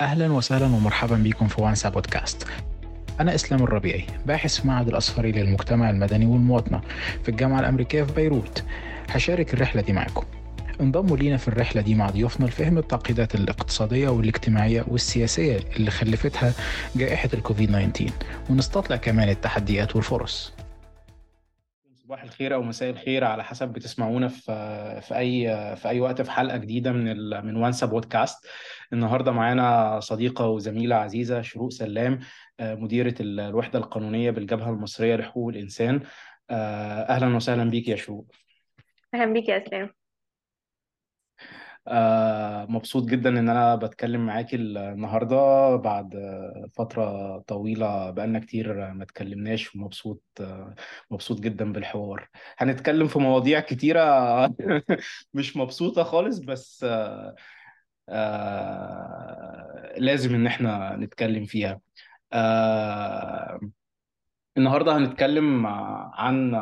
أهلا وسهلا ومرحبا بكم في وانسا بودكاست. أنا إسلام الربيعي باحث في معهد الأصفري للمجتمع المدني والمواطنة في الجامعة الأمريكية في بيروت. هشارك الرحلة دي معكم. انضموا لينا في الرحلة دي مع ضيوفنا لفهم التعقيدات الاقتصادية والاجتماعية والسياسية اللي خلفتها جائحة الكوفيد 19 ونستطلع كمان التحديات والفرص. صباح الخير أو مساء الخير على حسب بتسمعونا في في أي في أي وقت في حلقة جديدة من من وانسا بودكاست. النهارده معانا صديقة وزميلة عزيزة شروق سلام مديرة الوحدة القانونية بالجبهة المصرية لحقوق الإنسان. أهلا وسهلا بيك يا شروق. أهلا بيك يا إسلام. آه، مبسوط جدا إن أنا بتكلم معاكي النهارده بعد فترة طويلة بقالنا كتير ما اتكلمناش ومبسوط آه، مبسوط جدا بالحوار. هنتكلم في مواضيع كتيرة مش مبسوطة خالص بس آه، آه، لازم إن إحنا نتكلم فيها. آه، النهارده هنتكلم عن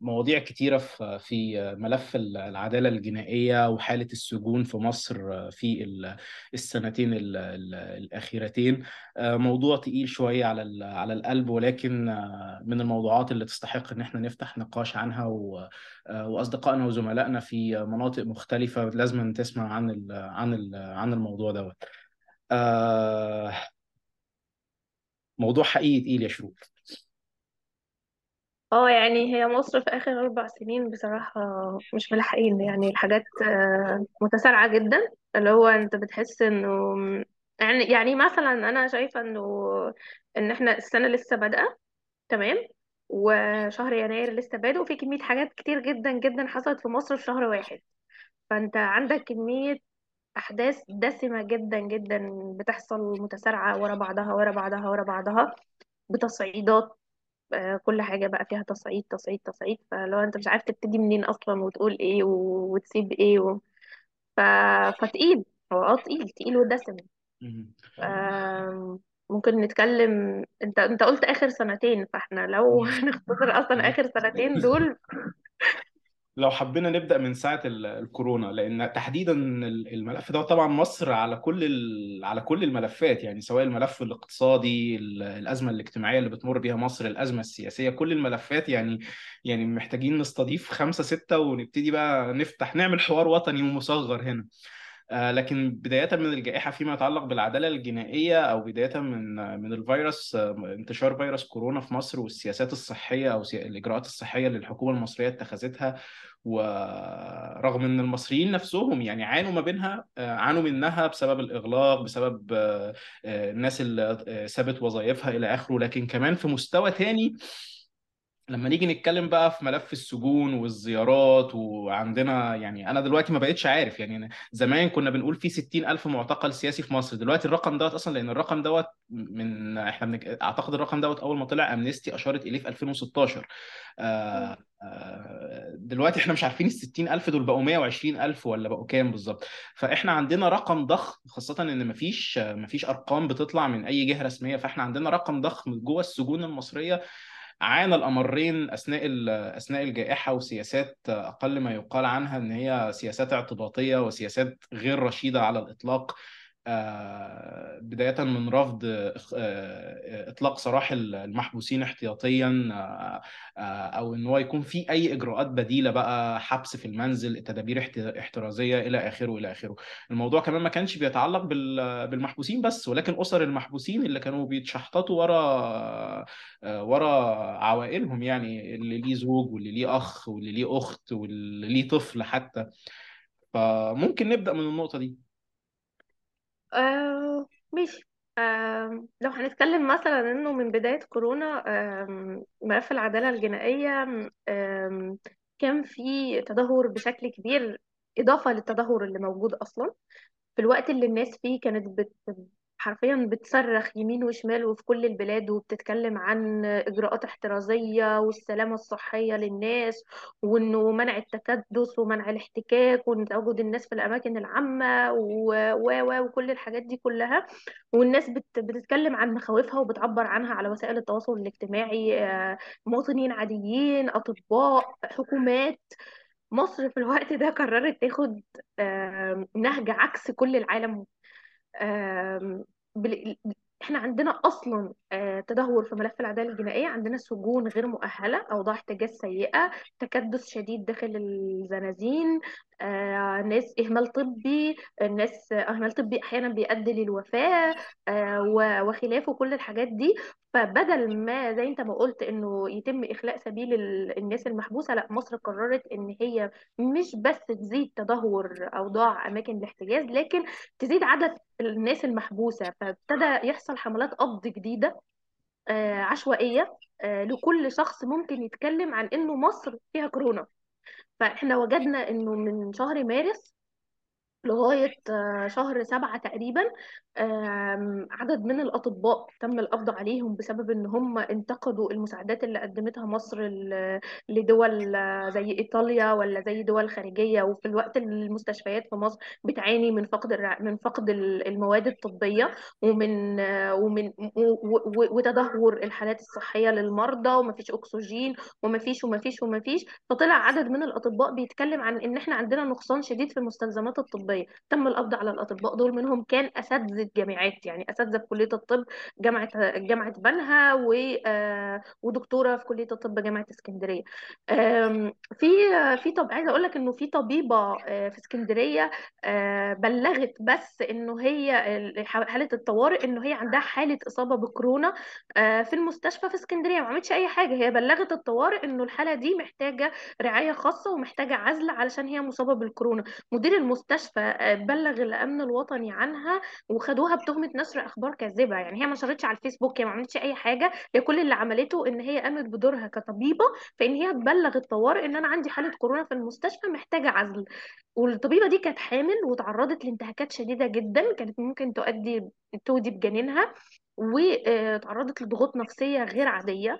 مواضيع كتيرة في ملف العدالة الجنائية وحالة السجون في مصر في السنتين الأخيرتين. موضوع تقيل شوية على على القلب ولكن من الموضوعات اللي تستحق إن إحنا نفتح نقاش عنها وأصدقائنا وزملائنا في مناطق مختلفة لازم تسمع عن عن عن الموضوع دوت. موضوع حقيقي تقيل يا شروق آه يعني هي مصر في آخر أربع سنين بصراحة مش ملاحقين يعني الحاجات آه، متسارعة جدا. اللي هو أنت بتحس إنه يعني يعني مثلا أنا شايفة إنه إن إحنا السنة لسه بادئة تمام؟ وشهر يناير لسه بادئ وفي كمية حاجات كتير جدا جدا حصلت في مصر في شهر واحد. فأنت عندك كمية أحداث دسمة جدا جدا بتحصل متسارعة ورا بعضها ورا بعضها ورا بعضها بتصعيدات آه، كل حاجة بقى فيها تصعيد تصعيد تصعيد. فلو أنت مش عارف تبتدي منين أصلا وتقول إيه و... وتسيب إيه و... ف... فتقيل. هو آه تقيل تقيل ودسم. آم، ممكن نتكلم. أنت أنت قلت آخر سنتين فإحنا لو نختصر أصلا آخر سنتين دول لو حبينا نبدأ من ساعة ال- الكورونا لأن تحديدا الملف ده طبعا مصر على كل على كل الملفات يعني سواء الملف الاقتصادي ال- الأزمة الاجتماعية اللي بتمر بيها مصر الأزمة السياسية كل الملفات يعني يعني محتاجين نستضيف خمسة ستة ونبتدي بقى نفتح نعمل حوار وطني ومصغر هنا. لكن بداية من الجائحة فيما يتعلق بالعدالة الجنائية أو بداية من من الفيروس آه، انتشار فيروس كورونا في مصر والسياسات الصحية أو الإجراءات الصحية اللي الحكومة المصرية اتخذتها ورغم إن المصريين نفسهم يعني عانوا ما بينها آه، عانوا منها بسبب الإغلاق بسبب آه، آه، الناس اللي آه، سابت وظائفها إلى آخره لكن كمان في مستوى تاني لما نيجي نتكلم بقى في ملف السجون والزيارات وعندنا يعني أنا دلوقتي ما بقتش عارف يعني زمان كنا بنقول في 60 ألف معتقل سياسي في مصر. دلوقتي الرقم دوت أصلا لأن الرقم دوت من إحنا بنك... أعتقد الرقم دوت أول ما طلع امنستي أشارت إليه في 2016 آه... آه... دلوقتي إحنا مش عارفين ال 60 ألف دول بقوا 120 ألف ولا بقوا كام بالظبط. فإحنا عندنا رقم ضخم خاصة إن مفيش مفيش أرقام بتطلع من أي جهة رسمية. فإحنا عندنا رقم ضخم جوه السجون المصرية عانى الأمرين أثناء أثناء الجائحة وسياسات أقل ما يقال عنها إن هي سياسات اعتباطية وسياسات غير رشيدة على الإطلاق. بداية من رفض آه، إطلاق سراح المحبوسين احتياطيا آه، أو إن هو يكون في أي إجراءات بديلة بقى حبس في المنزل تدابير احترازية إلى آخره إلى آخره. الموضوع كمان ما كانش بيتعلق بالمحبوسين بس ولكن أسر المحبوسين اللي كانوا بيتشحططوا ورا ورا عوائلهم يعني اللي ليه زوج واللي ليه أخ واللي ليه أخت واللي ليه طفل حتى. فممكن نبدأ من النقطة دي. آه ماشي. آه لو هنتكلم مثلا إنه من بداية كورونا آه ملف العدالة الجنائية كان في تدهور بشكل كبير إضافة للتدهور اللي موجود أصلا. في الوقت اللي الناس فيه كانت بت حرفيا بتصرخ يمين وشمال وفي كل البلاد وبتتكلم عن إجراءات احترازية والسلامة الصحية للناس وإنه منع التكدس ومنع الاحتكاك وإن تواجد الناس في الأماكن العامة و و وكل الحاجات دي كلها. والناس بت بتتكلم عن مخاوفها وبتعبر عنها على وسائل التواصل الاجتماعي آه، مواطنين عاديين أطباء حكومات. مصر في الوقت ده قررت تاخد نهج عكس كل العالم. بال- إحنا عندنا أصلا آه، تدهور في ملف العدالة الجنائية عندنا سجون غير مؤهلة أوضاع احتجاز سيئة تكدس شديد داخل الزنازين آه، ناس اهمال طبي الناس اهمال طبي أحيانا بيؤدي للوفاة آه، وخلافه كل الحاجات دي. فبدل ما زي انت ما قلت انه يتم إخلاء سبيل ال- الناس المحبوسة لا مصر قررت إن هي مش بس تزيد تدهور اوضاع أماكن الاحتجاز لكن تزيد عدد الناس المحبوسة. فابتدى يحصل حملات قبض جديدة آه، عشوائية آه، لكل شخص ممكن يتكلم عن إنه مصر فيها كورونا. فاحنا وجدنا إنه من شهر مارس لغاية آه، شهر سبعة تقريبا عدد من الأطباء تم القبض عليهم بسبب إن هم انتقدوا المساعدات اللي قدمتها مصر لدول آه، زي إيطاليا ولا زي دول خارجية. وفي الوقت اللي المستشفيات في مصر بتعاني من فقد من فقد ال- المواد الطبية ومن آه، ومن وتدهور الحالات الصحية للمرضى ومفيش أكسجين ومفيش ومفيش ومفيش. فطلع عدد من الأطباء بيتكلم عن إن إحنا عندنا نقصان شديد في المستلزمات الطبية. تم القبض على الأطباء دول منهم كان أساتذة جامعات يعني أساتذة في كلية الطب جامعة جامعة بنها و آه، ودكتورة في كلية الطب جامعة اسكندرية. آم، في في طب عايزة أقول لك إنه في طبيبة آه، في اسكندرية آه، بلغت بس إنه هي ال- حالة الطوارئ إنه هي عندها حالة إصابة بكورونا في المستشفى في اسكندرية. ما عملتش أي حاجة هي بلغت الطوارئ إنه الحالة دي محتاجة رعاية خاصة ومحتاجة عزل علشان هي مصابة بالكورونا. مدير المستشفى آه، بلغ الأمن الوطني عنها وخدوها بتهمة نشر أخبار كاذبة. يعني هي ما نشرتش على الفيسبوك هي ما عملتش أي حاجة. هي كل اللي عملته إن هي قامت بدورها كطبيبة فإن هي تبلغ الطوارئ إن أنا عندي حالة كورونا في المستشفى محتاجة عزل. والطبيبة دي كانت حامل وتعرضت لانتهاكات شديدة جدا كانت ممكن تؤدي تودي بجنينها وتعرضت لضغوط نفسية غير عادية.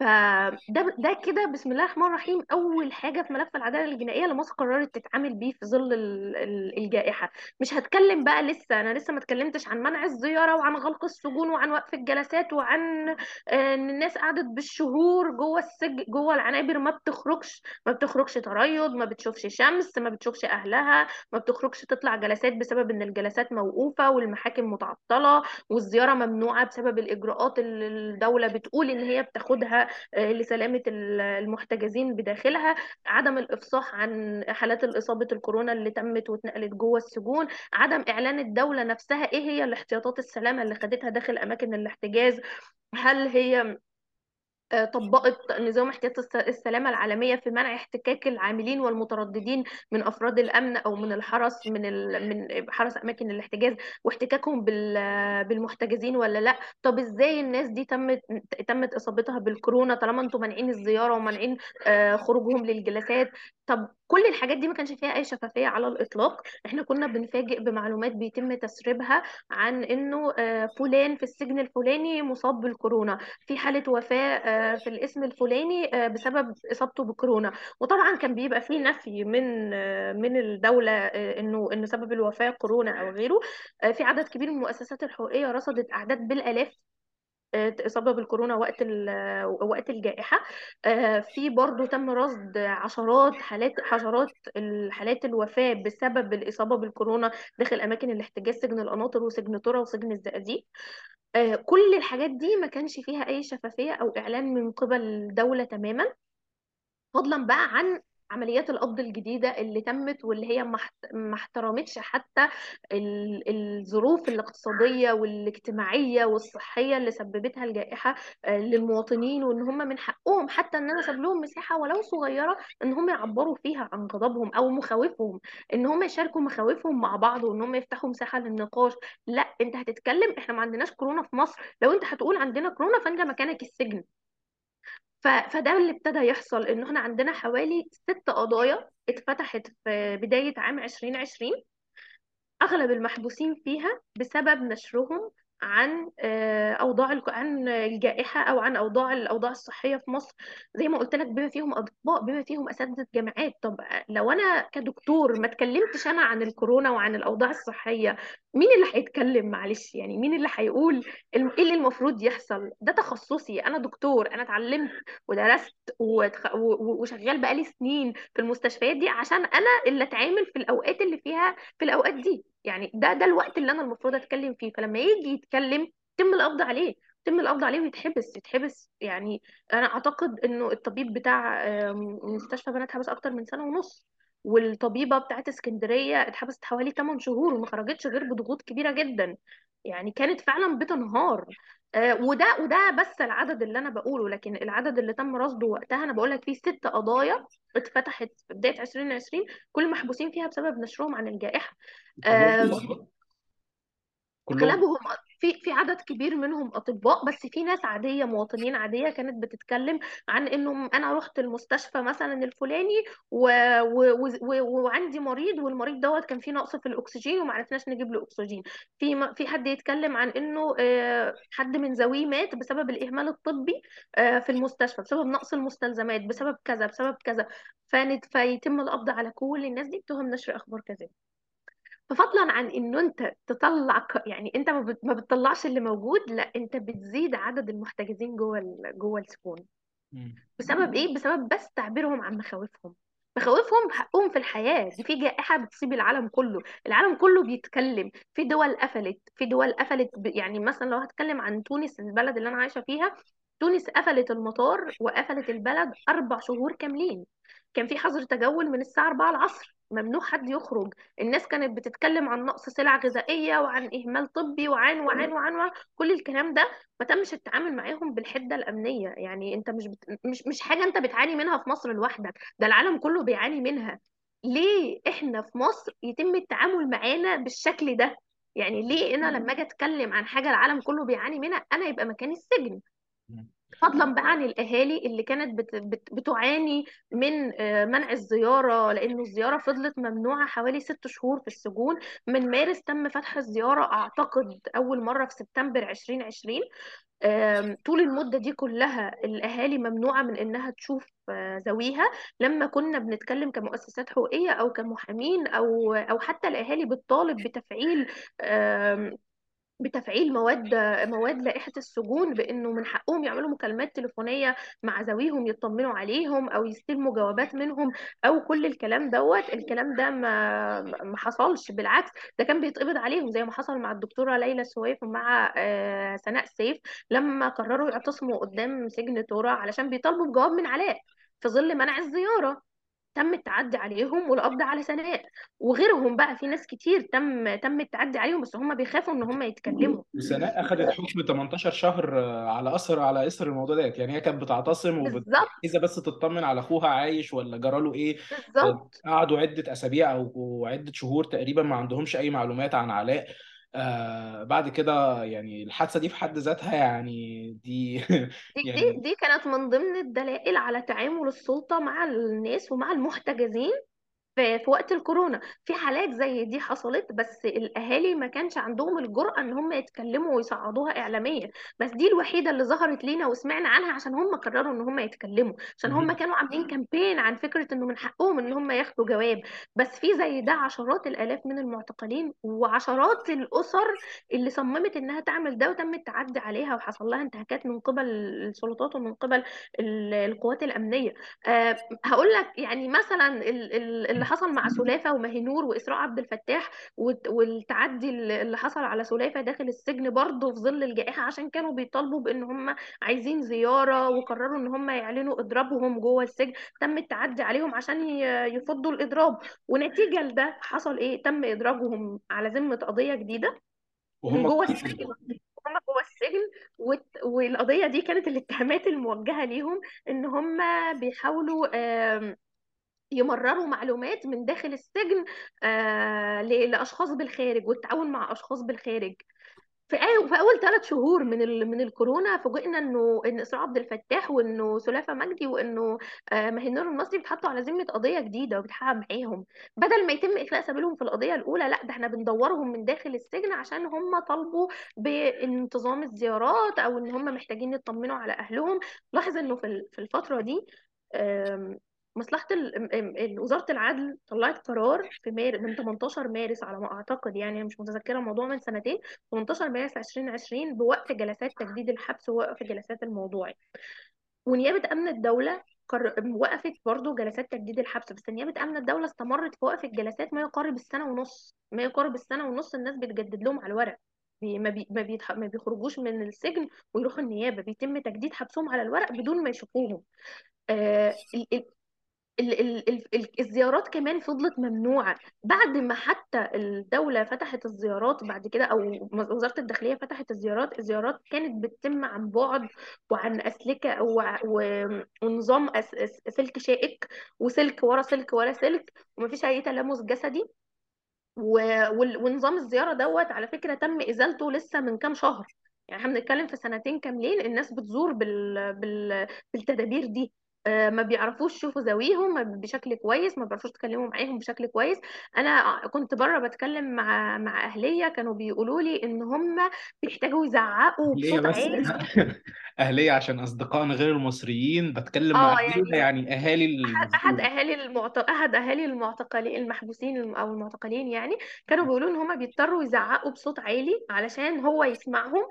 فده ده كده بسم الله الرحمن الرحيم أول حاجة في ملف العدالة الجنائية اللي مصر قررت تتعامل بيه في ظل ال- ال- الجائحة. مش هتكلم بقى لسه أنا لسه ما اتكلمتش عن منع الزيارة وعن غلق السجون وعن وقف الجلسات وعن آه، إن الناس قعدت بالشهور جوه السجن جوه العنابر ما بتخرجش ما بتخرجش تريض ما بتشوفش شمس ما بتشوفش أهلها ما بتخرجش تطلع جلسات بسبب إن الجلسات موقوفة والمحاكم متعطلة والزيارة ممنوعة بسبب الإجراءات اللي الدولة بتقول إن هي بتاخدها آه، لسلامة ال- المحتجزين بداخلها عدم الإفصاح عن حالات الإصابة الكورونا اللي تمت واتنقلت جوه السجون عدم إعلان الدولة نفسها إيه هي الاحتياطات السلامة اللي خدتها داخل أماكن الاحتجاز هل هي طبقت نظام احتياط الس- السلامة العالمية في منع احتكاك العاملين والمترددين من أفراد الأمن أو من الحرس من. من حرس أماكن الاحتجاز واحتكاكهم بال... بالمحتجزين ولا لأ طب إزاي الناس دي تمت تمت إصابتها بالكورونا طالما أنتم مانعين الزيارة ومانعين آه، خروجهم للجلسات طب كل الحاجات دي ما كانش فيها أي شفافية على الإطلاق إحنا كنا بنفاجئ بمعلومات بيتم تسريبها عن إنه آه، فلان في السجن الفلاني مصاب بالكورونا في حالة وفاة آه، في الاسم الفلاني آه، بسبب إصابته بكورونا. وطبعا كان بيبقى فيه نفي من آه، من الدولة آه، إنه إنه سبب الوفاة كورونا أو غيره. في عدد كبير من المؤسسات الحقوقية رصدت أعداد بالآلاف إصابة بالكورونا وقت وقت الجائحة. آه، في برضو تم رصد عشرات حالات حشرات الحالات الوفاة بسبب الإصابة بالكورونا داخل أماكن الاحتجاز سجن القناطر وسجن ترى وسجن الزقازيق. آه، كل الحاجات دي ما كانش فيها أي شفافية أو إعلان من قبل الدولة تماما. فضلا بقى عن عمليات القبض الجديدة اللي تمت واللي هي ما احت- ما احترمتش حتى ال- الظروف الاقتصادية والاجتماعية والصحية اللي سببتها الجائحة آه، للمواطنين وإن هم من حقهم حتى إن أنا اسيب لهم مساحة ولو صغيرة إن هم يعبروا فيها عن غضبهم أو مخاوفهم إن هم يشاركوا مخاوفهم مع بعض وإن هم يفتحوا مساحة للنقاش. لأ أنت هتتكلم إحنا ما عندناش كورونا في مصر. لو أنت هتقول عندنا كورونا فأنت مكانك السجن. فده اللي ابتدى يحصل ان إحنا عندنا حوالي ست قضايا اتفتحت في بداية عام 2020 أغلب المحبوسين فيها بسبب نشرهم عن آه، أوضاع عن الجائحة أو عن أوضاع الاوضاع الصحية في مصر. زي ما قلت لك بما فيهم أطباء بما فيهم أساتذة جامعات. طب لو أنا كدكتور ما اتكلمتش أنا عن الكورونا وعن الأوضاع الصحية مين اللي هيتكلم؟ معلش يعني مين اللي هيقول إيه اللي المفروض يحصل؟ ده تخصصي. أنا دكتور أنا اتعلمت ودرست وشغال بقالي سنين في المستشفيات دي عشان أنا اللي أتعامل في الأوقات اللي فيها في الأوقات دي. يعني ده ده الوقت اللي أنا المفروض أتكلم فيه. فلما يجي يتكلم يتم القبض عليه يتم القبض عليه ويتحبس يتحبس. يعني أنا أعتقد إنه الطبيب بتاع مستشفى بنات اتحبس أكتر من سنة ونص والطبيبة بتاعت اسكندرية اتحبست حوالي 8 شهور وما خرجتش غير بضغوط كبيرة جدا. يعني كانت فعلا بتنهار. آه، وده وده بس العدد اللي أنا بقوله لكن العدد اللي تم رصده وقتها أنا بقول لك فيه ست قضايا اتفتحت في بداية 2020 كل محبوسين فيها بسبب نشرهم عن آم، أطباء؟ كلهم. اغلبهم في في عدد كبير منهم أطباء بس في ناس عادية مواطنين عادية كانت بتتكلم عن انه أنا رحت المستشفى مثلا الفلاني و... و... و... وعندي مريض والمريض دوت كان فيه نقص في الأكسجين وما عرفناش نجيب له أكسجين. في م... في حد يتكلم عن إنه آه، حد من ذويه مات بسبب الإهمال الطبي آه، في المستشفى بسبب نقص المستلزمات بسبب كذا بسبب كذا. فيتم القبض على كل الناس دي. بتهم نشر أخبار كذا. ففضلا عن انه أنت تطلع ك- يعني أنت ما بت- ما بتطلعش اللي موجود لا أنت بتزيد عدد المحتجزين جوه ال- جوه السجون مم. بسبب إيه؟ بسبب بس تعبيرهم عن مخاوفهم. مخاوفهم بحقهم في الحياة. دي في جائحة بتصيب العالم كله. العالم كله بيتكلم. في دول قفلت. في دول قفلت ب... يعني مثلا لو هتكلم عن تونس البلد اللي أنا عايشة فيها تونس قفلت المطار وقفلت البلد أربع شهور كاملين. كان في حظر تجول من الساعة 4 العصر. ممنوع حد يخرج. الناس كانت بتتكلم عن نقص سلع غذائية وعن إهمال طبي وعن وعن وعن, وعن كل الكلام ده ما تمش التعامل معاهم بالحدة الأمنية. يعني أنت مش بت... مش مش حاجة أنت بتعاني منها في مصر لوحدك ده العالم كله بيعاني منها. ليه إحنا في مصر يتم التعامل معانا بالشكل ده؟ يعني ليه أنا لما أجي أتكلم عن حاجة العالم كله بيعاني منها أنا يبقى مكاني السجن. فضلا بقى عن الأهالي اللي كانت بت بت بتعاني من آه، منع الزيارة لأنه الزيارة فضلت ممنوعة حوالي ست شهور في السجون. من مارس تم فتح الزيارة أعتقد أول مرة في سبتمبر 2020 آم، طول المدة دي كلها الأهالي ممنوعة من إنها تشوف آه، ذويها لما كنا بنتكلم كمؤسسات حقوقية أو كمحامين أو أو حتى الأهالي بتطالب بتفعيل بتفعيل مواد مواد لائحة السجون بأنه من حقهم يعملوا مكالمات تليفونية مع ذويهم يطمنوا عليهم أو يستلموا جوابات منهم أو كل الكلام دوت. الكلام ده ما ما حصلش بالعكس ده كان بيتقبض عليهم زي ما حصل مع الدكتورة ليلى سويف ومع آه، سناء سيف لما قرروا يعتصموا قدام سجن طرة علشان بيطالبوا بجواب من علاء في ظل منع الزيارة. تم التعدي عليهم والقبض على سناء. وغيرهم بقى في ناس كتير تم تم التعدي عليهم بس هم بيخافوا إن هم يتكلموا. وسناء اخذت حكم 18 شهر آه، على أثر على إثر الموضوع ده يعني هي كانت بتعتصم بالظبط. وعايزه بس تطمن على أخوها عايش ولا جراله إيه. آه، بالظبط. قعدوا عدة أسابيع أو عده شهور تقريبا ما عندهمش أي معلومات عن علاء. آه بعد كده يعني الحادثة دي في حد ذاتها يعني دي دي دي يعني دي كانت من ضمن الدلائل على تعامل السلطة مع الناس ومع المحتجزين. في في وقت الكورونا. في حالات زي دي حصلت بس الأهالي ما كانش عندهم الجرأة إن هم يتكلموا ويصعدوها اعلاميا بس دي الوحيدة اللي ظهرت لينا وسمعنا عنها عشان هم قرروا إن هم يتكلموا. عشان هم كانوا عاملين كامبين عن فكرة إنه من حقهم إن هم ياخدوا جواب. بس في زي ده عشرات الآلاف من المعتقلين وعشرات الأسر اللي صممت إنها تعمل ده وتم التعدي عليها وحصل لها انتهاكات من قبل السلطات ومن قبل ال- القوات الأمنية. آه، هقول لك يعني مثلا ال- ال- اللي حصل مع سلافة ومهنور وإسراء عبد الفتاح والت- والتعدي اللي حصل على سلافة داخل السجن برضه في ظل الجائحة عشان كانوا بيطالبوا بأن هم عايزين زيارة وقرروا أن هم يعلنوا إضرابهم جوه السجن تم التعدي عليهم عشان يفضوا الإضراب. ونتيجة لده حصل إيه؟ تم إدراجهم على ذمة قضية جديدة من وهم جوه السجن هم جوه السجن والقضية دي كانت الاتهامات الموجهة ليهم إن هم بيحاولوا يمرروا معلومات من داخل السجن آه، ل- لأشخاص بالخارج والتعاون مع أشخاص بالخارج في في أول ثلاث شهور من. من الكورونا فوجئنا إنه إن إسراء عبد الفتاح وإنه سلافة مجدي وإنه آه، ماهر المصري بيتحطوا على ذمة قضية جديدة وبيتحقق معاهم بدل ما يتم إخلاء سبيلهم في القضية الأولى لأ ده إحنا بندورهم من داخل السجن عشان هم طالبوا بانتظام الزيارات أو إن هم محتاجين يطمنوا على أهلهم لاحظ إنه في ال- في الفترة دي ال- وزارة العدل طلعت قرار في مارس من 18 مارس على ما أعتقد يعني مش متذكرة الموضوع من سنتين 18 مارس 2020 بوقف جلسات تجديد الحبس ووقف جلسات الموضوع ونيابة أمن الدولة قر... وقفت برضو جلسات تجديد الحبس بس نيابة أمن الدولة استمرت في وقف الجلسات ما يقارب السنة ونص ما يقارب السنة ونص الناس بتجدد لهم على الورق. ما, بي... ما, بيتح... ما بيخرجوش من السجن ويروحوا النيابة بيتم تجديد حبسهم على الورق بدون ما يشوفوهم آه ال ال ال ال الزيارات كمان فضلت ممنوعة. بعد ما حتى الدولة فتحت الزيارات بعد كده أو وزارة الداخلية فتحت الزيارات الزيارات كانت بتتم عن بعد وعن أسلكة ونظام أس أس سلك شائك وسلك ورا سلك ورا سلك ومفيش أي تلامس جسدي. ونظام الزيارة دوت على فكرة تم إزالته لسه من كام شهر. يعني إحنا بنتكلم في سنتين كاملين الناس بتزور بال... بال... بالتدابير دي. آه، ما بيعرفوش يشوفوا زاويهم ما- بشكل كويس ما بيعرفوش يتكلموا معاهم بشكل كويس. أنا كنت بره بتكلم مع مع أهلية كانوا بيقولوا لي إن هم بيحتاجوا يزعقوا أهلية بصوت بس. عالي. أهلية عشان أصدقائنا غير المصريين بتكلم مع آه أهلية يعني يعني أهالي أحد أحد المسجون أهالي المعت... أحد أهالي المعتقلين المحبوسين الم- أو المعتقلين يعني كانوا بيقولوا إن هم بيضطروا يزعقوا بصوت عالي علشان هو يسمعهم.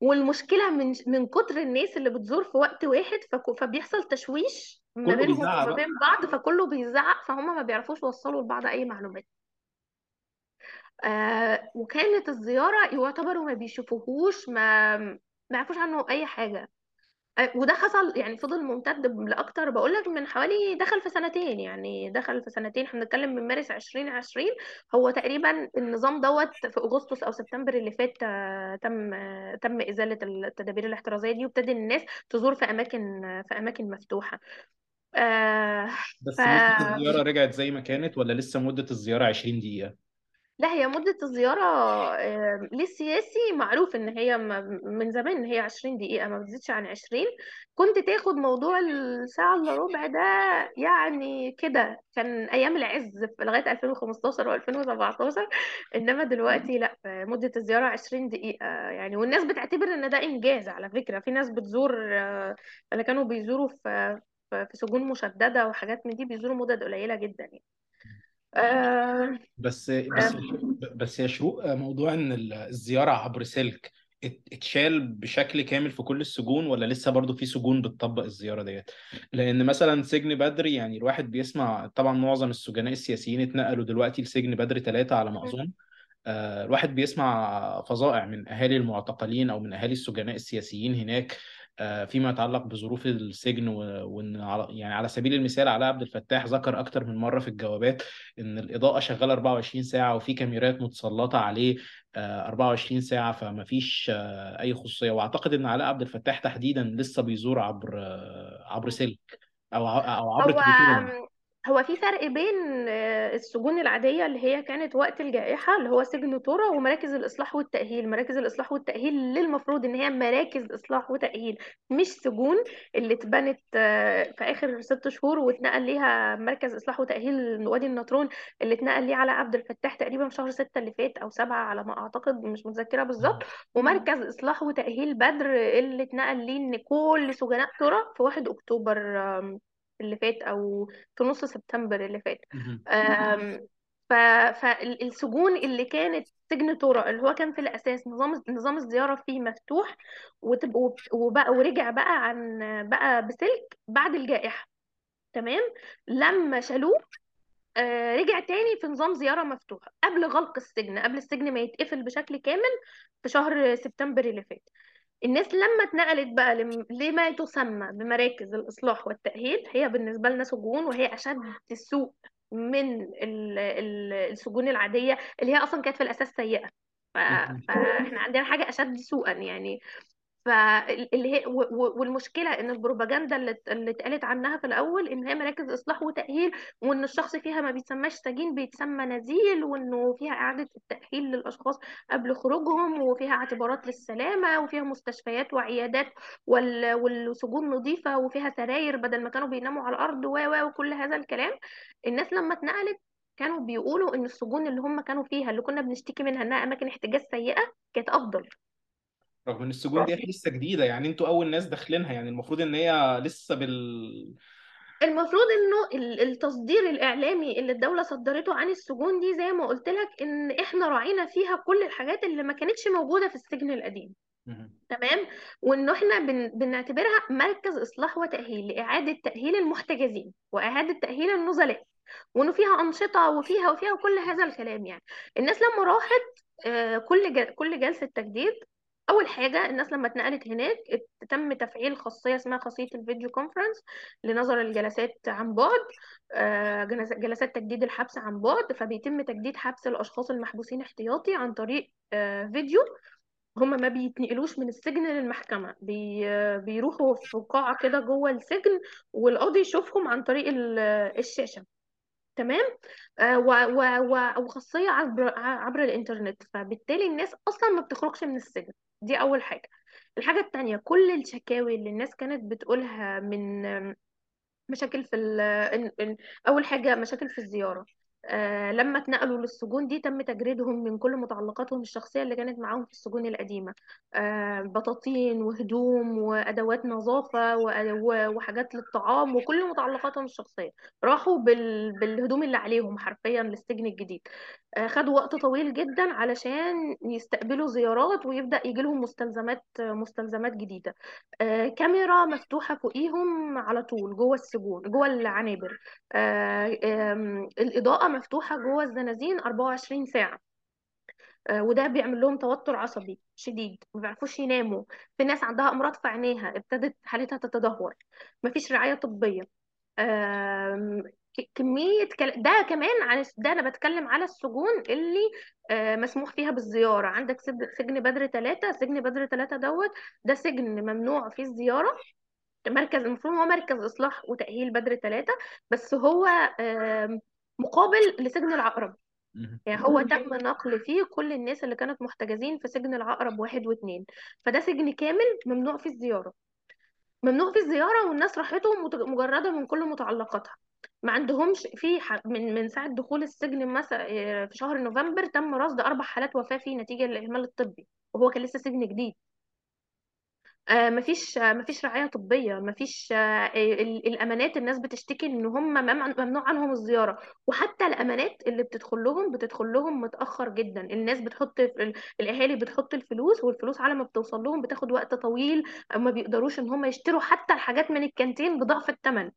والمشكلة من من كتر الناس اللي بتزور في وقت واحد فك... فبيحصل تشويش ما كله بينهم بيزعق وما بقى. بين بعض فكله بيزعق فهم ما بيعرفوش يوصلوا لبعض أي معلومات. آه وكانت الزيارة يعتبروا ما بيشوفوهوش ما ما يعرفوش عنه أي حاجة. وده حصل يعني فضل ممتد لأكتر. بقول لك من حوالي دخل في سنتين يعني دخل في سنتين. إحنا بنتكلم من مارس 2020 هو تقريبا النظام دوت في أغسطس أو سبتمبر اللي فات آه، تم آه، تم إزالة التدابير الاحترازية دي وابتدى الناس تزور في أماكن في أماكن مفتوحة. آه ف بس مدة الزيارة رجعت زي ما كانت ولا لسه مدة الزيارة 20 دقيقة؟ لا هي مدة الزيارة للسياسي معروف إن هي من زمان إن هي 20 دقيقة ما بتزيدش عن 20 كنت تاخد موضوع الساعة إلا ربع ده يعني كده كان أيام العز في لغاية 2015 و2017 إنما دلوقتي لأ مدة الزيارة 20 دقيقة يعني. والناس بتعتبر إن ده إنجاز على فكرة. في ناس بتزور آه، اللي كانوا بيزوروا في في سجون مشددة وحاجات من دي بيزوروا مدد قليلة جدا يعني. آه، بس بس بس يا شروق موضوع إن ال- الزيارة عبر سلك ات- اتشال بشكل كامل في كل السجون ولا لسه برضو في سجون بتطبق الزيارة ديت؟ لأن مثلا سجن بدري يعني الواحد بيسمع طبعا معظم السجناء السياسيين اتنقلوا دلوقتي لسجن بدري ثلاثة على ما أظن. آه، الواحد بيسمع فظائع من أهالي المعتقلين أو من أهالي السجناء السياسيين هناك. آه، فيما يتعلق بظروف السجن وإن يعني على سبيل المثال علاء عبد الفتاح ذكر أكتر من مرة في الجوابات إن الإضاءة شغالة 24 ساعة وفي كاميرات متسلطة عليه آه، 24 ساعة فما فيش آه، أي خصوصية. وأعتقد إن علاء عبد الفتاح تحديدا لسه بيزور عبر آه، عبر سلك أو أو عبر هو تليفون هو في فرق بين آه، السجون العادية اللي هي كانت وقت الجائحة اللي هو سجن ترى ومراكز الإصلاح والتأهيل. مراكز الإصلاح والتأهيل اللي المفروض إن هي مراكز إصلاح وتأهيل مش سجون اللي اتبنت آه، في آخر ست شهور واتنقل ليها مركز إصلاح وتأهيل وادي النطرون اللي اتنقل ليه على عبد الفتاح تقريبا في شهر ستة اللي فات أو سبعة على ما أعتقد مش متذكرة بالظبط. ومركز إصلاح وتأهيل بدر اللي اتنقل ليه إن كل سجناء ترى في 1 أكتوبر اللي فات أو في نص سبتمبر اللي فات. فالسجون اللي كانت سجن تورا اللي هو كان في الأساس نظام نظام الزيارة فيه مفتوح وبقى ورجع بقى عن بقى بسلك بعد الجائحة. تمام؟ لما شالوه آه، رجع تاني في نظام زيارة مفتوحة قبل غلق السجن قبل السجن ما يتقفل بشكل كامل في شهر سبتمبر اللي فات. الناس لما اتنقلت بقى لم- لما تسمى بمراكز الإصلاح والتأهيل هي بالنسبة لنا سجون وهي أشد سوء من ال- ال- السجون العادية اللي هي أصلا كانت في الأساس سيئة. فاحنا عندنا حاجة أشد سوءا يعني فاللي هي والمشكلة إن البروباجندا اللي اتقالت عنها في الأول إن هي مراكز إصلاح وتأهيل وإن الشخص فيها ما بيتسماش سجين بيتسمى نزيل وإنه فيها إعادة التأهيل للأشخاص قبل خروجهم وفيها اعتبارات للسلامة وفيها مستشفيات وعيادات وال- والسجون نظيفة وفيها سراير بدل ما كانوا بيناموا على الأرض و وكل هذا الكلام. الناس لما اتنقلت كانوا بيقولوا إن السجون اللي هم كانوا فيها اللي كنا بنشتكي منها إنها أماكن احتجاز سيئة كانت أفضل. رغم إن السجون ديت لسه جديدة يعني أنتوا أول ناس داخلينها يعني المفروض إن هي لسه بال المفروض إنه ال- التصدير الإعلامي اللي الدولة صدرته عن السجون دي زي ما قلت لك إن إحنا راعينا فيها كل الحاجات اللي ما كانتش موجودة في السجن القديم. تمام؟ وإنه إحنا بن... بنعتبرها مركز إصلاح وتأهيل لإعادة تأهيل المحتجزين وإعادة تأهيل النزلاء وإنه فيها أنشطة وفيها وفيها كل هذا الكلام يعني. الناس لما راحت آه، كل جل... كل جلسة تجديد أول حاجة الناس لما اتنقلت هناك تم تفعيل خاصية اسمها خاصية ال video conference لنظر الجلسات عن بعد آه، جلس- جلسات تجديد الحبس عن بعد فبيتم تجديد حبس الأشخاص المحبوسين احتياطي عن طريق آه، فيديو. هما ما بيتنقلوش من السجن للمحكمة بي... بيروحوا في قاعة كده جوه السجن والقاضي يشوفهم عن طريق ال- الشاشة. تمام؟ آه. وخاصية عبر عبر الإنترنت فبالتالي الناس أصلا ما بتخرجش من السجن. دي أول حاجة. الحاجة التانية كل الشكاوي اللي الناس كانت بتقولها من مشاكل في ال... أول حاجة مشاكل في الزيارة. آه لما اتنقلوا للسجون دي تم تجريدهم من كل متعلقاتهم الشخصية اللي كانت معاهم في السجون القديمة. آه بطاطين وهدوم وأدوات نظافة. وحاجات للطعام وكل متعلقاتهم الشخصية. راحوا بال... بالهدوم اللي عليهم حرفيا للسجن الجديد. آه خدوا وقت طويل جدا علشان يستقبلوا زيارات ويبدأ يجيلهم مستلزمات مستلزمات جديدة. آه، كاميرا مفتوحة فوقيهم على طول جوه السجون جوه العنابر. آه، الإضاءة مفتوحة جوه الزنازين 24 ساعة. آه، وده بيعمل لهم توتر عصبي شديد ما بيعرفوش يناموا. في ناس عندها أمراض في عينيها ابتدت حالتها تتدهور. مفيش رعاية طبية. آم، ك- كمية كل... ده كمان الس- ده أنا بتكلم على السجون اللي آه، مسموح فيها بالزيارة. عندك سج- سجن بدر ثلاثة سجن بدر ثلاثة دوت ده سجن ممنوع فيه الزيارة. مركز المفروض هو مركز إصلاح وتأهيل بدر ثلاثة بس هو مقابل لسجن العقرب. يعني هو تم نقل فيه كل الناس اللي كانت محتجزين في سجن العقرب واحد واثنين فده سجن كامل ممنوع فيه الزيارة. ممنوع فيه الزيارة والناس راحتهم مت- مجردة من كل متعلقاتها. ما عندهمش في من من ساعة دخول السجن مثلا آه، في شهر نوفمبر تم رصد أربع حالات وفاة فيه نتيجة للإهمال الطبي. وهو كان لسه سجن جديد. آه، مفيش آه، مفيش رعاية طبية مفيش آه، ال- الأمانات الناس بتشتكي إن هم ممنوع عنهم الزيارة. وحتى الأمانات اللي بتدخل لهم بتدخل لهم متأخر جدا. الناس بتحط ال- الأهالي بتحط الفلوس والفلوس على ما بتوصل لهم بتاخد وقت طويل ما بيقدروش إن هم يشتروا حتى الحاجات من الكانتين بضعف الثمن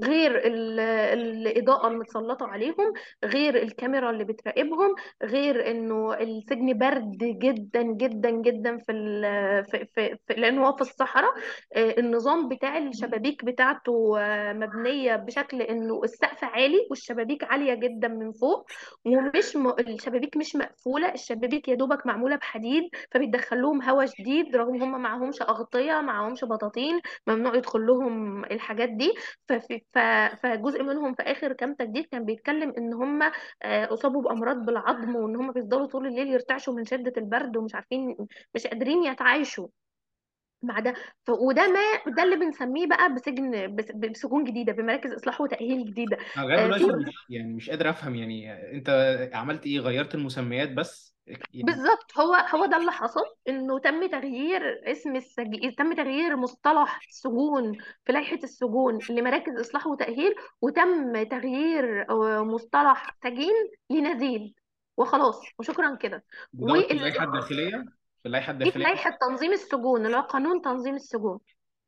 غير ال- الإضاءة المتسلطة عليهم غير الكاميرا اللي بتراقبهم غير إنه السجن برد جدا جدا جدا في ال في في لأنه هو في الصحراء آه، النظام بتاع الشبابيك بتاعته آه، مبنية بشكل إنه السقف عالي والشبابيك عالية جدا من فوق ومش م... الشبابيك مش مقفولة الشبابيك يا دوبك معمولة بحديد فبيدخل لهم هواء شديد رغم هم معهمش أغطية معهمش بطاطين ممنوع يدخل لهم الحاجات دي ففي. فجزء منهم في آخر كام تجديد كان بيتكلم إن هم آه، أصابوا بأمراض بالعظم وإن هم بيفضلوا طول الليل يرتعشوا من شدة البرد ومش عارفين مش قادرين يتعايشوا. مع ده. ف... وده ما ده اللي بنسميه بقى بسجن بس... بسجون جديدة بمراكز إصلاح وتأهيل جديدة. لغاية آه، في دلوقتي مش يعني مش قادر أفهم يعني أنت عملت إيه؟ غيرت المسميات بس؟ يعني بالظبط. هو هو ده اللي حصل إنه تم تغيير اسم السج... تم تغيير مصطلح السجون في لائحة السجون لمراكز إصلاح وتأهيل وتم تغيير آه، مصطلح سجين لنزيل. وخلاص. وشكرا كده. واللي اللائحه الداخلية؟ في اللائحة دي في الداخلية. لائحة تنظيم السجون اللي هو قانون تنظيم السجون.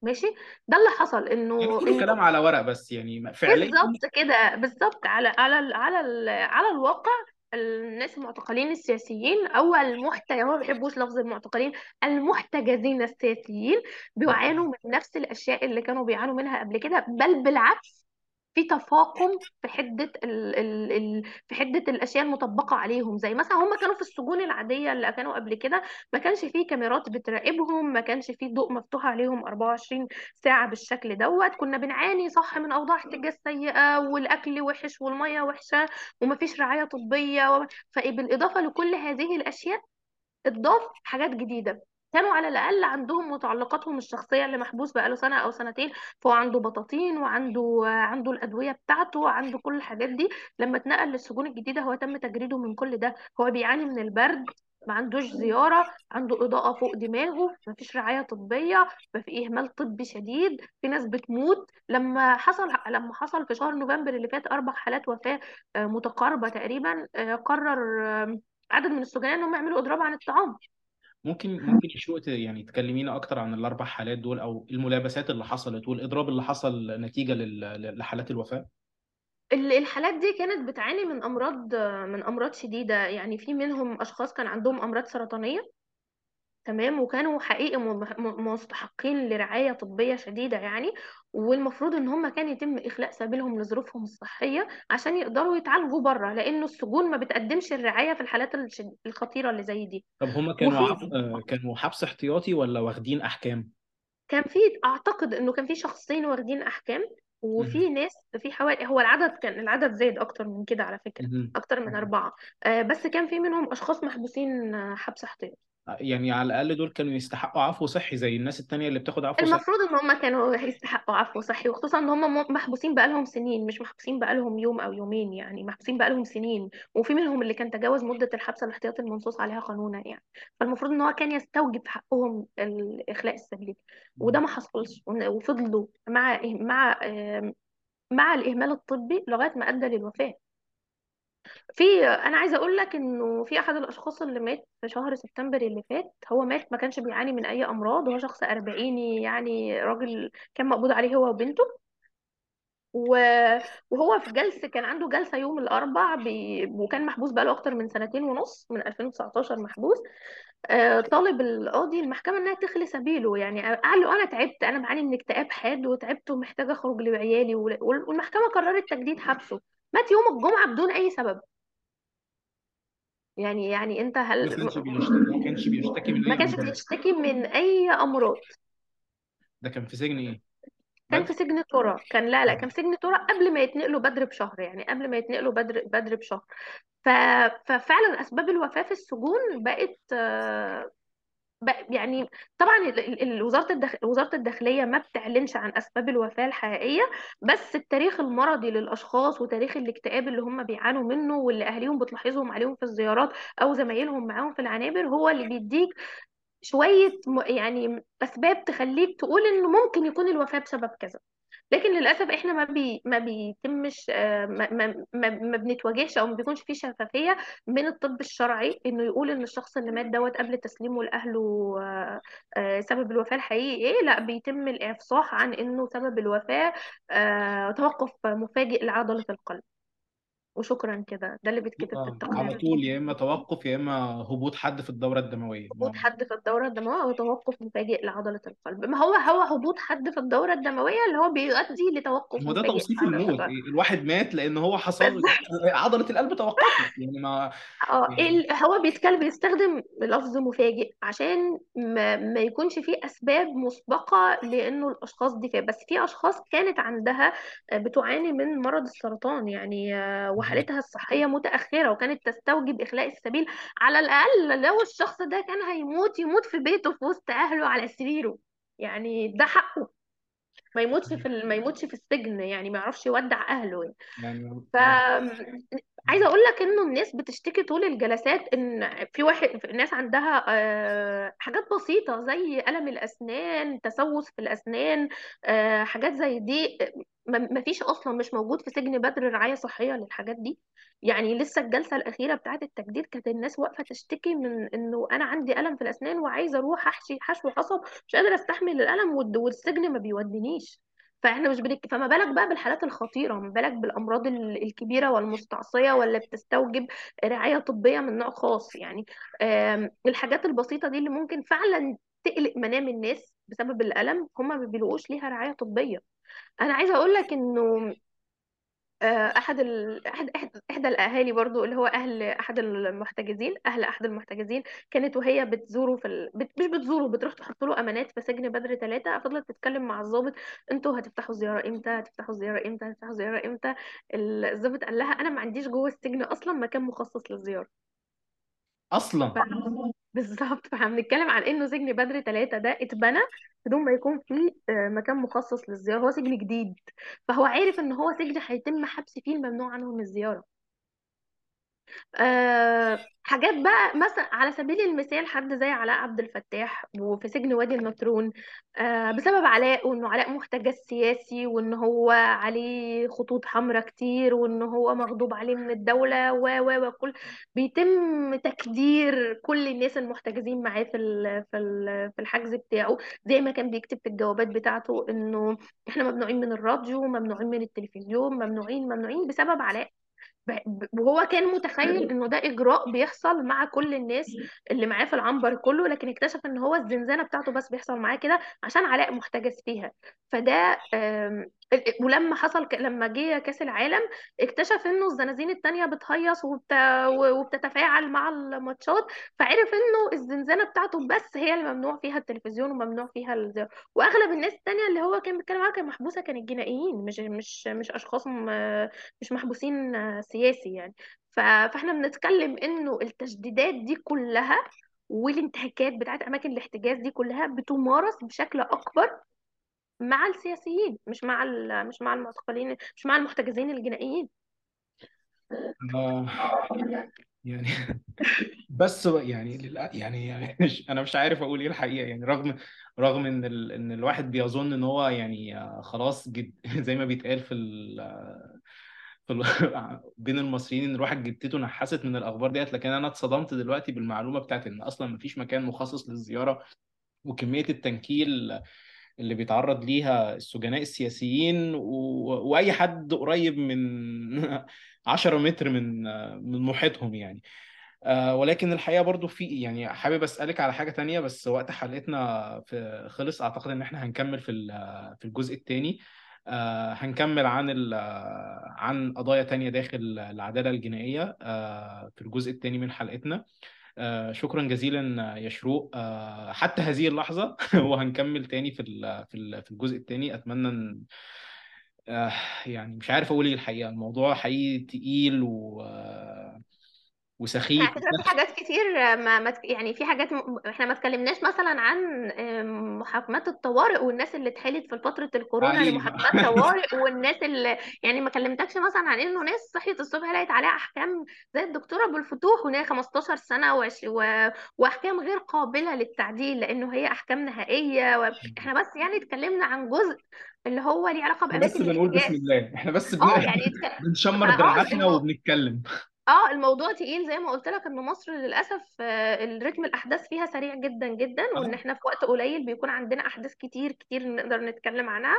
ماشي؟ ده اللي حصل يعني انه كله إنه كلام على ورق بس يعني فعليا بالظبط كده بالظبط. على على ال- على ال- على الواقع الناس المعتقلين السياسيين أو المحت ما بيحبوش لفظ المعتقلين المحتجزين السياسيين بيعانوا من نفس الأشياء اللي كانوا بيعانوا منها قبل كده بل بالعكس في تفاقم في حدة ال ال ال في حدة الأشياء المطبقة عليهم. زي مثلا هم كانوا في السجون العادية اللي كانوا قبل كده ما كانش فيه كاميرات بتراقبهم ما كانش فيه ضوء مفتوح عليهم 24 ساعة بالشكل دوت. كنا بنعاني صح من أوضاع احتجاز سيئة والأكل وحش والمية وحشة ومفيش رعاية طبية و... فبالإضافة لكل هذه الأشياء اتضاف حاجات جديدة. كانوا على الأقل عندهم متعلقاتهم الشخصية اللي محبوس بقاله سنة أو سنتين فهو عنده بطاطين وعنده عنده الأدوية بتاعته وعنده كل الحاجات دي. لما اتنقل للسجون الجديدة هو تم تجريده من كل ده. هو بيعاني من البرد ما عندوش زيارة عنده إضاءة فوق دماغه ما فيش رعاية طبية ما في إهمال طبي شديد في ناس بتموت. لما حصل لما حصل في شهر نوفمبر اللي فات أربع حالات وفاة آه، متقاربة تقريبا آه، قرر عدد من السجناء إنهم يعملوا إضراب عن الطعام. ممكن ممكن شو يعني تكلمينا أكتر عن الأربع حالات دول أو الملابسات اللي حصلت والإضراب اللي حصل نتيجة لل- لحالات الوفاة؟ ال- الحالات دي كانت بتعاني من أمراض من أمراض شديدة يعني في منهم أشخاص كان عندهم أمراض سرطانية تمام وكانوا حقيقي م- م- مستحقين لرعاية طبية شديدة يعني والمفروض إن هم كان يتم إخلاء سبيلهم لظروفهم الصحية عشان يقدروا يتعالجوا بره لأنه السجون ما بتقدمش الرعاية في الحالات الشد- الخطيرة اللي زي دي طب هما كانوا وفي. آه، كانوا حبس احتياطي ولا واخدين أحكام كان في أعتقد إنه كان في شخصين واخدين أحكام مهم. وفي ناس في حوالي هو العدد كان العدد زاد أكتر من كده على فكرة مهم. أكتر من أربعة آه، بس كان في منهم أشخاص محبوسين آه، حبس احتياطي يعني على الأقل دول كانوا يستحقوا عفو صحي زي الناس التانية اللي بتاخد عفو صحي. المفروض إن هم كانوا يستحقوا عفو صحي وخصوصا إن هم محبوسين بقالهم سنين مش محبوسين بقالهم يوم أو يومين يعني محبوسين بقالهم سنين وفي منهم اللي كان تجاوز مدة الحبس الاحتياطي المنصوص عليها قانونا يعني. فالمفروض إن هو كان يستوجب حقهم الإخلاء السبيل وده ما حصلش وفضلوا مع مع آم، مع الإهمال الطبي لغاية ما أدى للوفاة. في أنا عايزة أقول لك إنه في أحد الأشخاص اللي مات في شهر سبتمبر اللي فات هو مات ما كانش بيعاني من أي أمراض هو شخص أربعيني يعني راجل كان مقبوض عليه هو وبنته. وهو في جلسة كان عنده جلسة يوم الأربع بي... وكان محبوس بقاله أكتر من سنتين ونص من 2019 محبوس. آه، طالب القاضي المحكمة إنها تخلي سبيله يعني قال له أنا تعبت أنا بعاني من اكتئاب حاد وتعبت ومحتاجه أخرج لعيالي وال- والمحكمة قررت تجديد حبسه. مات يوم الجمعة بدون أي سبب. يعني يعني أنت ما هل كانش بيشتكي ما كانش بيشتكي من ما كانش بيشتكي من أي أمراض. ده كان في سجن إيه؟ كان في بدر سجن ترى كان لا لا كان في سجن ترى قبل ما يتنقلوا بدر بشهر يعني قبل ما يتنقلوا بدر بدر بشهر. ف... ففعلا أسباب الوفاة في السجون بقت آه، يعني طبعا ال- ال- ال- وزارة الداخ... وزارة الداخلية ما بتعلنش عن أسباب الوفاة الحقيقية بس التاريخ المرضي للأشخاص وتاريخ الاكتئاب اللي هم بيعانوا منه واللي أهاليهم بتلاحظهم عليهم في الزيارات أو زمايلهم معاهم في العنابر هو اللي بيديك شوية م- يعني أسباب تخليك تقول إنه ممكن يكون الوفاة بسبب كذا. لكن للأسف إحنا ما بي ما بيتمش آه، ما, ما, ما, بنتواجهش أو ما بيكونش فيه شفافية من الطب الشرعي إنه يقول إن الشخص اللي مات دوت قبل تسليمه لأهله آه، آه، سبب الوفاة الحقيقي إيه؟ لأ بيتم الإفصاح عن إنه سبب الوفاة آه، توقف مفاجئ لعضلة القلب. وشكرا كده. ده اللي بيتكتب في آه. على التقرير طول يا إما توقف يا إما هبوط حد في الدورة الدموية. هبوط ما حد في الدورة الدموية أو توقف مفاجئ لعضلة القلب. ما هو هو هبوط حد في الدورة الدموية اللي هو بيؤدي لتوقف هو ده مفاجئ توصيف لعضلة الموت. القلب. الواحد مات لأن هو بس حصل عضلة القلب توقفت. يعني ما آه يعني ال- هو بيتكلم بيستخدم لفظ مفاجئ عشان ما, ما يكونش فيه أسباب مسبقة لأنه الأشخاص دي فيه بس في أشخاص كانت عندها آه، بتعاني من مرض السرطان. يعني آه، وحالتها الصحية متأخرة وكانت تستوجب إخلاء السبيل على الأقل لو الشخص ده كان هيموت يموت في بيته في وسط أهله على سريره. يعني ده حقه. ما يموتش في ال- ما يموتش في السجن يعني ما يعرفش يودع أهله يعني. ف عايزة أقول لك إنه الناس بتشتكي طول الجلسات إن في واحد ناس عندها آه، حاجات بسيطة زي ألم الأسنان تسوس في الأسنان آه، حاجات زي دي ما ما فيش أصلا مش موجود في سجن بدر رعاية صحية للحاجات دي. يعني لسه الجلسة الأخيرة بتاعة التجديد كانت الناس واقفة تشتكي من إنه أنا عندي ألم في الأسنان وعايزة أروح أحشي حشو عصب مش قادرة أستحمل الألم والسجن ما بيودينيش. فاحنا مش بنك... فما بالك بقى بالحالات الخطيرة ما بالك بالأمراض ال- الكبيرة والمستعصية ولا بتستوجب رعاية طبية من نوع خاص. يعني الحاجات البسيطة دي اللي ممكن فعلا تقلق منام الناس بسبب الألم هما ما بيلاقوش ليها رعاية طبية. أنا عايزة أقول لك آه، أحد ال... أحد أحد إحدى الأهالي برضو اللي هو أهل أحد المحتجزين أهل أحد المحتجزين كانت وهي بتزوره في ال... بت... مش بتزوره بتروح تحط له أمانات في سجن بدر ثلاثة فضلت تتكلم مع الضابط أنتوا هتفتحوا زيارة إمتى؟ هتفتحوا زيارة إمتى؟ هتفتحوا زيارة إمتى؟ ال- الضابط قال لها أنا ما عنديش جوه السجن أصلا مكان مخصص للزيارة. ف... أصلا بالظبط. فاحنا بنتكلم عن إنه سجن بدر ثلاثة ده اتبنى بدون ما يكون فيه آه، مكان مخصص للزيارة هو سجن جديد. فهو عارف إن هو سجن هيتم حبس فيه الممنوع عنهم الزيارة. أه حاجات بقى مثلا على سبيل المثال حد زي علاء عبد الفتاح وفي سجن وادي النطرون أه بسبب علاء وإنه علاء محتجز سياسي وإن هو عليه خطوط حمراء كتير وإن هو مغضوب عليه من الدولة و و وكل بيتم تكدير كل الناس المحتجزين معاه في في في الحجز بتاعه زي ما كان بيكتب في الجوابات بتاعته إنه إحنا ممنوعين من الراديو ممنوعين من التلفزيون ممنوعين ممنوعين بسبب علاء. وهو كان متخيل إنه ده إجراء بيحصل مع كل الناس اللي معاه في العنبر كله لكن اكتشف إن هو الزنزانة بتاعته بس بيحصل معاه كده عشان علاء محتجز فيها. فده ولما حصل ك- لما جه كأس العالم اكتشف إنه الزنازين التانية بتهيص وبت... وبتتفاعل مع الماتشات فعرف إنه الزنزانة بتاعته بس هي اللي ممنوع فيها التلفزيون وممنوع فيها ال... وأغلب الناس التانية اللي هو كان بيتكلم عنها كان محبوسة كان الجنائيين مش مش مش اشخاص م- مش محبوسين سياسي يعني. ف- فإحنا بنتكلم إنه التشديدات دي كلها والانتهاكات بتاعت أماكن الاحتجاز دي كلها بتمارس بشكل أكبر مع السياسيين مش مع مش مع المعتقلين مش مع المحتجزين الجنائيين. آه يعني بس يعني يعني يعني أنا مش عارف أقول إيه الحقيقة يعني رغم رغم إن ال... إن الواحد بيظن إن هو يعني خلاص جد زي ما بيتقال في ال... في ال... بين المصريين إن الواحد جدته نحست من الأخبار ديت لكن أنا اتصدمت دلوقتي بالمعلومة بتاعت إن أصلا مفيش مكان مخصص للزيارة وكمية التنكيل اللي بيتعرض ليها السجناء السياسيين و... وأي حد قريب من 10 متر من من محيطهم يعني. آه، ولكن الحقيقة برضو في يعني حابب أسألك على حاجة تانية بس وقت حلقتنا في خلص أعتقد إن إحنا هنكمل في في الجزء التاني. آه، هنكمل عن عن قضايا تانية داخل العدالة الجنائية آه، في الجزء التاني من حلقتنا. شكرا جزيلا يا شروق. آه، حتى هذه اللحظة وهنكمل تاني في في ال- في الجزء التاني. أتمنى إن آه، يعني مش عارف أقول إيه الحقيقة. الموضوع حقيقي تقيل و آه، وسخيف فكرة في حاجات كتير ما يعني في حاجات م... إحنا ما اتكلمناش مثلا عن محاكمات الطوارئ والناس اللي اتحالت في فترة الكورونا حقيقي لمحاكمات طوارئ والناس اللي يعني ما كلمتكش مثلا عن إنه ناس صحيت الصبح لقيت عليها أحكام زي الدكتورة أبو الفتوح وإن هي 15 سنة وعش... و... وأحكام غير قابلة للتعديل لأنه هي أحكام نهائية و... إحنا بس يعني اتكلمنا عن جزء اللي هو ليه علاقة إحنا بس بنقول بسم الله إحنا بس بن... آه يعني. بنشمر فاه دراعاتنا الم... وبنتكلم آه الموضوع تقيل زي ما قلت لك ان مصر للأسف آه، الريتم الأحداث فيها سريع جدا جدا وإن آه إحنا في وقت قليل بيكون عندنا أحداث كتير كتير نقدر نتكلم عنها.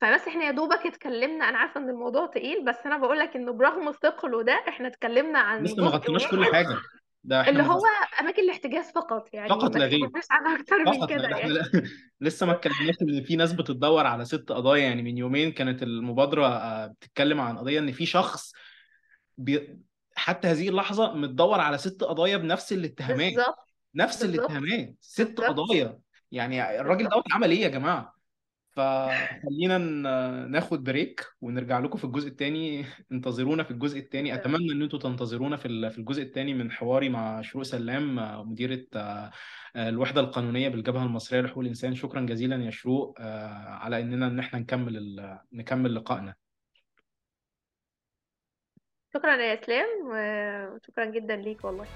فبس إحنا يا دوبك اتكلمنا أنا عارفة إن الموضوع تقيل بس أنا بقول لك إنه برغم ثقله ده إحنا اتكلمنا عن لسه ما جزء غطيناش كل واحد حاجة. ده إحنا اللي ما هو أماكن الاحتجاز فقط يعني فقط ما لا غير. تكلمناش أكتر من فقط كده لا إحنا يعني. لا... لسه ما اتكلمناش إن في ناس بتدور على ست قضايا. يعني من يومين كانت المبادرة آه، بتتكلم عن قضية إن في شخص بي... حتى هذه اللحظة متدور على ست قضايا بنفس الاتهامات. نفس الاتهامات. ست قضايا. يعني الراجل دوت عمل إيه يا جماعة. فخلينا ناخد بريك ونرجع لكم في الجزء الثاني انتظرونا في الجزء الثاني أتمنى إن أنتم تنتظرونا في في الجزء الثاني من حواري مع شروق سلام مديرة آه، آه، الوحدة القانونية بالجبهة المصرية لحقوق الإنسان. شكرا جزيلا يا شروق آه، على إننا إن إحنا نكمل ال- نكمل لقائنا. شكرا يا اسلام وشكرا جدا ليك والله.